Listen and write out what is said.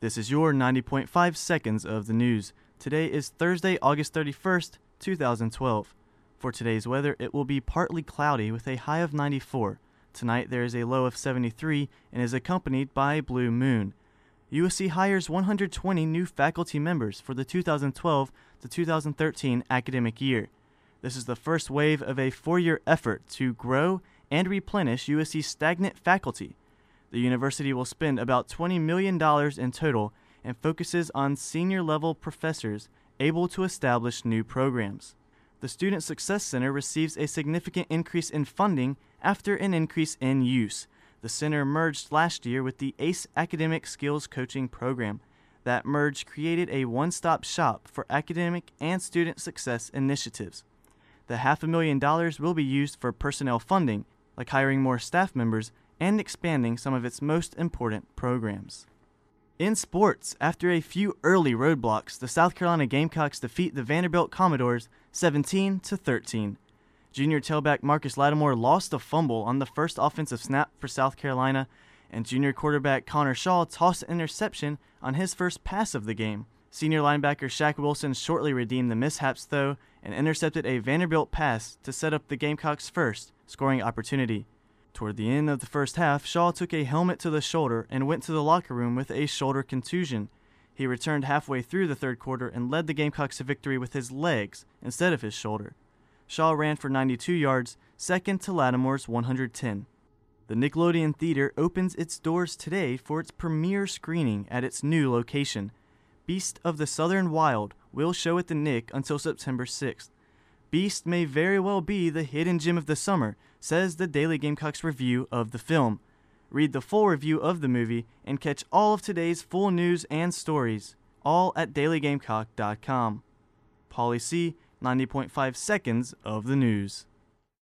This is your 90.5 seconds of the news. Today is Thursday, August 31st, 2012. For today's weather, it will be partly cloudy with a high of 94. Tonight there is a low of 73 and is accompanied by a blue moon. USC hires 120 new faculty members for the 2012 to 2013 academic year. This is the first wave of a four year effort to grow and replenish USC's stagnant faculty. The university will spend about $20 million in total and focuses on senior level professors able to establish new programs. The Student Success Center receives a significant increase in funding after an increase in use. The center merged last year with the ACE Academic Skills Coaching Program. That merge created a one stop shop for academic and student success initiatives. The half a million dollars will be used for personnel funding, like hiring more staff members and expanding some of its most important programs. In sports, after a few early roadblocks, the South Carolina Gamecocks defeat the Vanderbilt Commodores 17 to 13. Junior tailback Marcus Lattimore lost a fumble on the first offensive snap for South Carolina, and junior quarterback Connor Shaw tossed an interception on his first pass of the game. Senior linebacker Shaq Wilson shortly redeemed the mishaps, though, and intercepted a Vanderbilt pass to set up the Gamecocks' first scoring opportunity. Toward the end of the first half, Shaw took a helmet to the shoulder and went to the locker room with a shoulder contusion. He returned halfway through the third quarter and led the Gamecocks to victory with his legs instead of his shoulder. Shaw ran for 92 yards, second to Lattimore's 110. The Nickelodeon Theater opens its doors today for its premiere screening at its new location. Beast of the Southern Wild will show at the Nick until September 6th. Beast may very well be the hidden gem of the summer, says the Daily Gamecock's review of the film. Read the full review of the movie and catch all of today's full news and stories, all at dailygamecock.com. Polly C, 90.5 seconds of the news.